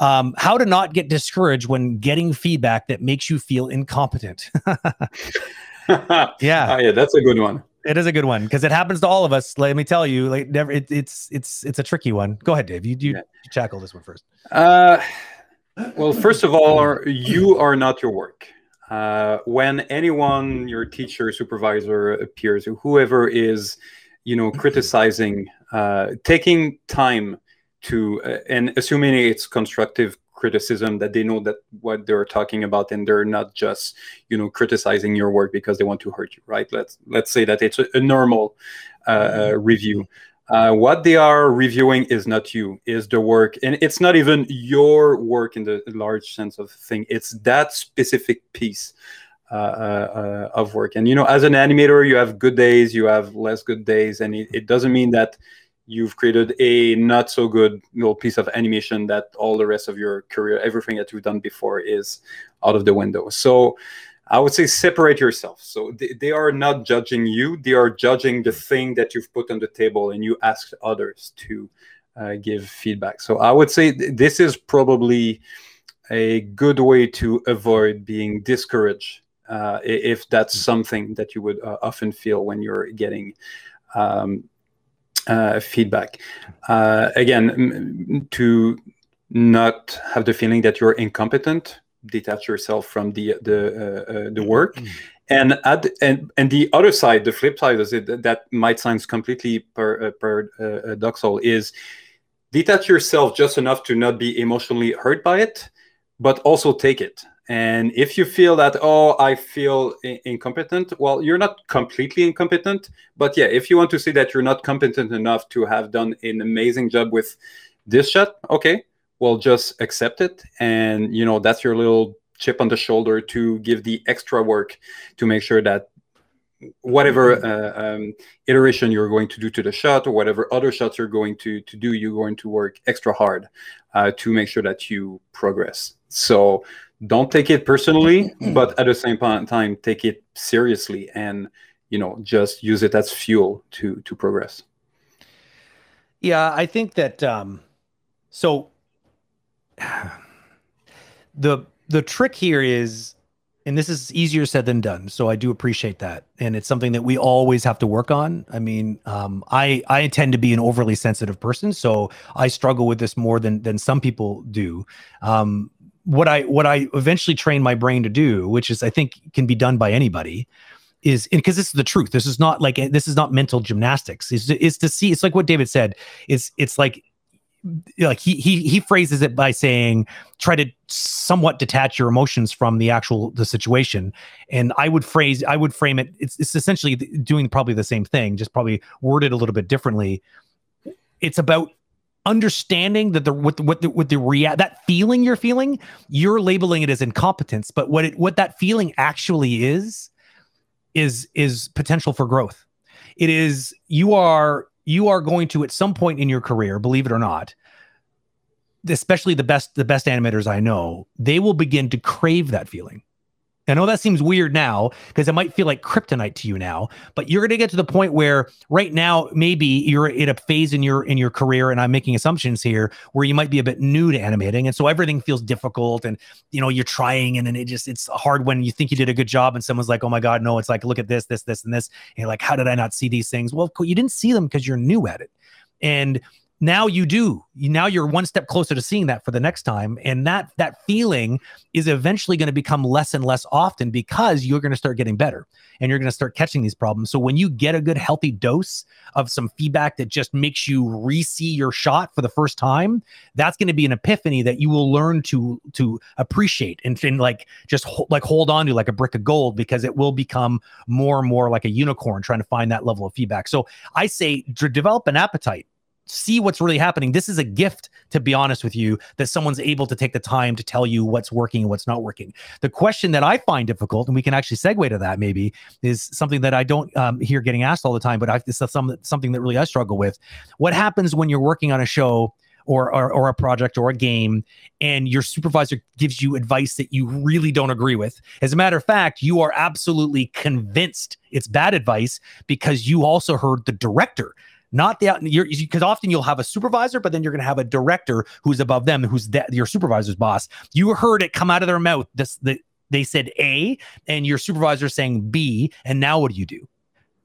Um, how to not get discouraged when getting feedback that makes you feel incompetent. yeah, yeah, that's a good one. It is a good one because it happens to all of us. Let me tell you, like never, it, it's it's it's a tricky one. Go ahead, Dave. You you, yeah. you tackle this one first. Uh, well, first of all, you are not your work. Uh, when anyone, your teacher, supervisor, appears, or whoever is, you know, criticizing, uh, taking time to, uh, and assuming it's constructive criticism that they know that what they're talking about and they're not just you know criticizing your work because they want to hurt you right? Let's let's say that it's a, a normal uh, mm-hmm. review. Uh, what they are reviewing is not you is the work. And it's not even your work in the large sense of thing. It's that specific piece uh, uh, of work. And you know as an animator you have good days you have less good days. And it, it doesn't mean that you've created a not so good little piece of animation that all the rest of your career, everything that you've done before is out of the window. So I would say separate yourself. So they, they are not judging you, they are judging the thing that you've put on the table and you ask others to uh, give feedback. So I would say th- this is probably a good way to avoid being discouraged uh, if that's something that you would uh, often feel when you're getting um, uh, feedback. Uh, again, m- to not have the feeling that you're incompetent, detach yourself from the the uh, uh the work. Mm-hmm. And at and and the other side, the flip side is it that might sound completely per, uh, paradoxal is detach yourself just enough to not be emotionally hurt by it, but also take it. And if you feel that, oh, I feel I- incompetent, well, you're not completely incompetent. But yeah, if you want to say that you're not competent enough to have done an amazing job with this shot, okay, well, just accept it. And, you know, that's your little chip on the shoulder to give the extra work to make sure that whatever mm-hmm. uh, um, iteration you're going to do to the shot or whatever other shots you're going to, to do, you're going to work extra hard uh, to make sure that you progress. So don't take it personally, but at the same time, take it seriously and you know just use it as fuel to to progress. Yeah, I think that um, so the the trick here is and this is easier said than done so i do appreciate that and it's something that we always have to work on. I mean um, i i tend to be an overly sensitive person so i struggle with this more than than some people do. Um, what I what I eventually train my brain to do, which is I think can be done by anybody, is because this is the truth. This is not like this is not mental gymnastics. Is is to see. It's like what David said. It's it's like like he he he phrases it by saying try to somewhat detach your emotions from the actual the situation and i would phrase i would frame it it's, it's essentially doing probably the same thing just probably worded a little bit differently it's about understanding that the the, what the, what the rea- that feeling you're feeling, you're labeling it as incompetence, but what it what that feeling actually is is is potential for growth. It is you are you are going to at some point in your career, believe it or not, especially the best the best animators I know, they will begin to crave that feeling. I know that seems weird now because it might feel like kryptonite to you now, but you're going to get to the point where right now maybe you're in a phase in your in your career and I'm making assumptions here where you might be a bit new to animating and so everything feels difficult and you know you're trying and then it just it's hard when you think you did a good job and someone's like, "Oh my god, no, it's like look at this, this, this and this." And you're like, "How did I not see these things?" Well, you didn't see them because you're new at it. And now you do. Now you're one step closer to seeing that for the next time. And that that feeling is eventually going to become less and less often because you're going to start getting better and you're going to start catching these problems. So when you get a good healthy dose of some feedback that just makes you re-see your shot for the first time that's going to be an epiphany that you will learn to to appreciate and, and like just ho- like hold on to like a brick of gold because it will become more and more like a unicorn trying to find that level of feedback. So i say to develop an appetite see what's really happening. This is a gift, to be honest with you, that someone's able to take the time to tell you what's working and what's not working. The question that I find difficult, and we can actually segue to that maybe, is something that I don't um, hear getting asked all the time, but I, it's some, something that really I struggle with. What happens when you're working on a show? Or, or, or, a project or a game, and your supervisor gives you advice that you really don't agree with. As a matter of fact, you are absolutely convinced it's bad advice because you also heard the director not the because often you'll have a supervisor, but then you're going to have a director who's above them, who's the, your supervisor's boss. You heard it come out of their mouth. This the they said A, and your supervisor saying B, and now what do you do?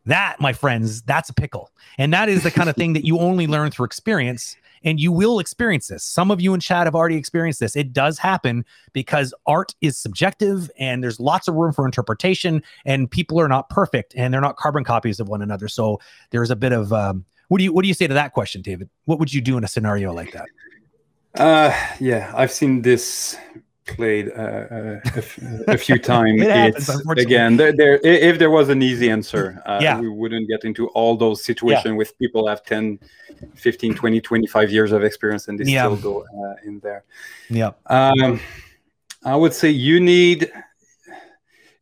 That, my friends, that's a pickle, and that is the kind of thing that you only learn through experience. And you will experience this. Some of you in chat have already experienced this. It does happen because art is subjective and there's lots of room for interpretation, and people are not perfect and they're not carbon copies of one another. So there's a bit of um, what do you what do you say to that question, David? What would you do in a scenario like that? Uh, yeah, I've seen this played uh, uh, a, few times. It happens, again there, there. If there was an easy answer, uh, Yeah. we wouldn't get into all those situations with people have 10, 15, 20, 25 years of experience and they Yeah. still go uh, in there. Yeah. Um, I would say you need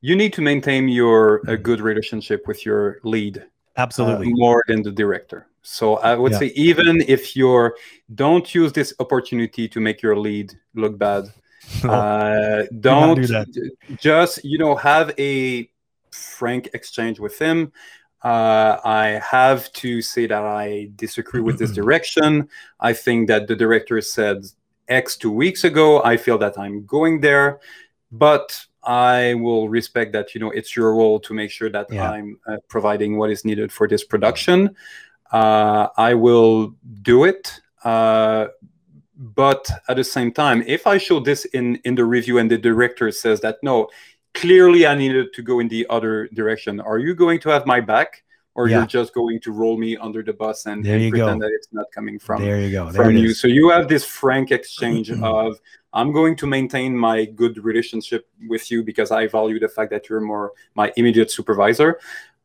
you need to maintain your a good relationship with your lead uh, Absolutely. more than the director. So I would Yeah. say even if you're don't use this opportunity to make your lead look bad. Uh, don't do that. just you know have a frank exchange with him. Uh, I have to say that I disagree with this direction. I think that the director said X two weeks ago. I feel that I'm going there, but I will respect that. You know, it's your role to make sure that Yeah. I'm uh, providing what is needed for this production. Uh, I will do it. Uh, but at the same time, if I show this in in the review and the director says that no, clearly I needed to go in the other direction, are you going to have my back, or Yeah. you're just going to roll me under the bus and, and pretend go. that it's not coming from there you go. There from you? is. So you have this frank exchange of I'm going to maintain my good relationship with you because I value the fact that you're more my immediate supervisor,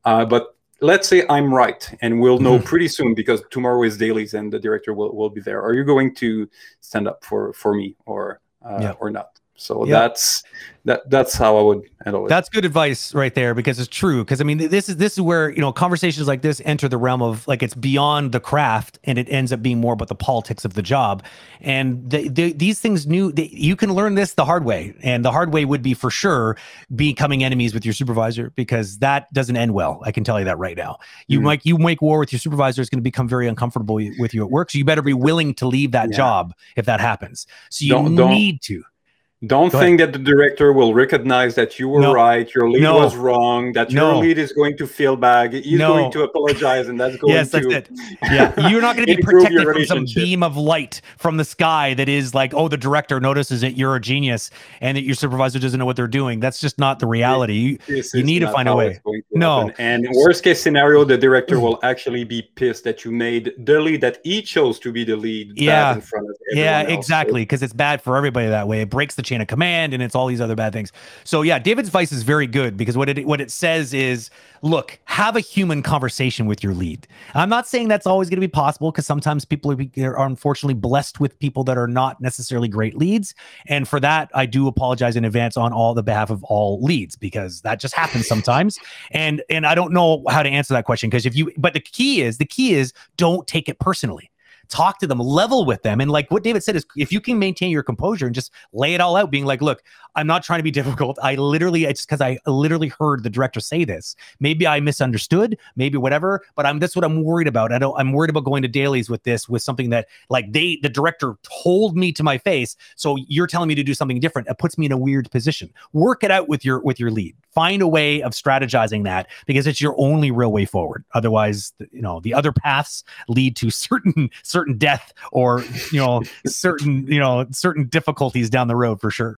uh, but let's say I'm right, and we'll know Mm-hmm. pretty soon because tomorrow is dailies and the director will, will be there. Are you going to stand up for for me or uh, Yeah. or not? So Yeah. that's that that's how I would handle it. That's good advice right there because it's true. Because I mean, this is this is where you know conversations like this enter the realm of like it's beyond the craft and it ends up being more about the politics of the job. And the, the, these things new, the, you can learn this the hard way, and the hard way would be for sure becoming enemies with your supervisor because that doesn't end well. I can tell you that right now. You Mhm. might you make war with your supervisor is going to become very uncomfortable with you at work. So you better be willing to leave that Yeah. job if that happens. So you Don't- don't- need to. Don't Go ahead. think that the director will recognize that you were No. right, your lead No. was wrong, that your No. lead is going to feel bad, he's going to apologize, and that's going Yes, to that's it. Yeah, you're not going to be protected from some beam of light from the sky that is like, oh, the director notices that you're a genius and that your supervisor doesn't know what they're doing. That's just not the reality. You, You need to find a way. it's going to No. And worst case scenario, the director mm. will actually be pissed that you made the lead that he chose to be the lead bad Yeah. in front of yeah. Exactly, because it's bad for everybody that way. It breaks the chain of command, and it's all these other bad things. So yeah, David's advice is very good because what it what it says is, look, have a human conversation with your lead. I'm not saying that's always going to be possible because sometimes people are, are unfortunately blessed with people that are not necessarily great leads, and for that, I do apologize in advance on all the behalf of all leads because that just happens sometimes. and and I don't know how to answer that question because if you, but the key is the key is don't take it personally talk to them, level with them. And like what David said is if you can maintain your composure and just lay it all out, being like, look, I'm not trying to be difficult. I literally, it's because I literally heard the director say this. Maybe I misunderstood, maybe whatever, but I'm that's what I'm worried about. I don't I'm worried about going to dailies with this, with something that like they the director told me to my face. So you're telling me to do something different. It puts me in a weird position. Work it out with your with your lead. Find a way of strategizing that because it's your only real way forward. Otherwise, you know, the other paths lead to certain certain death or you know certain you know certain difficulties down the road for sure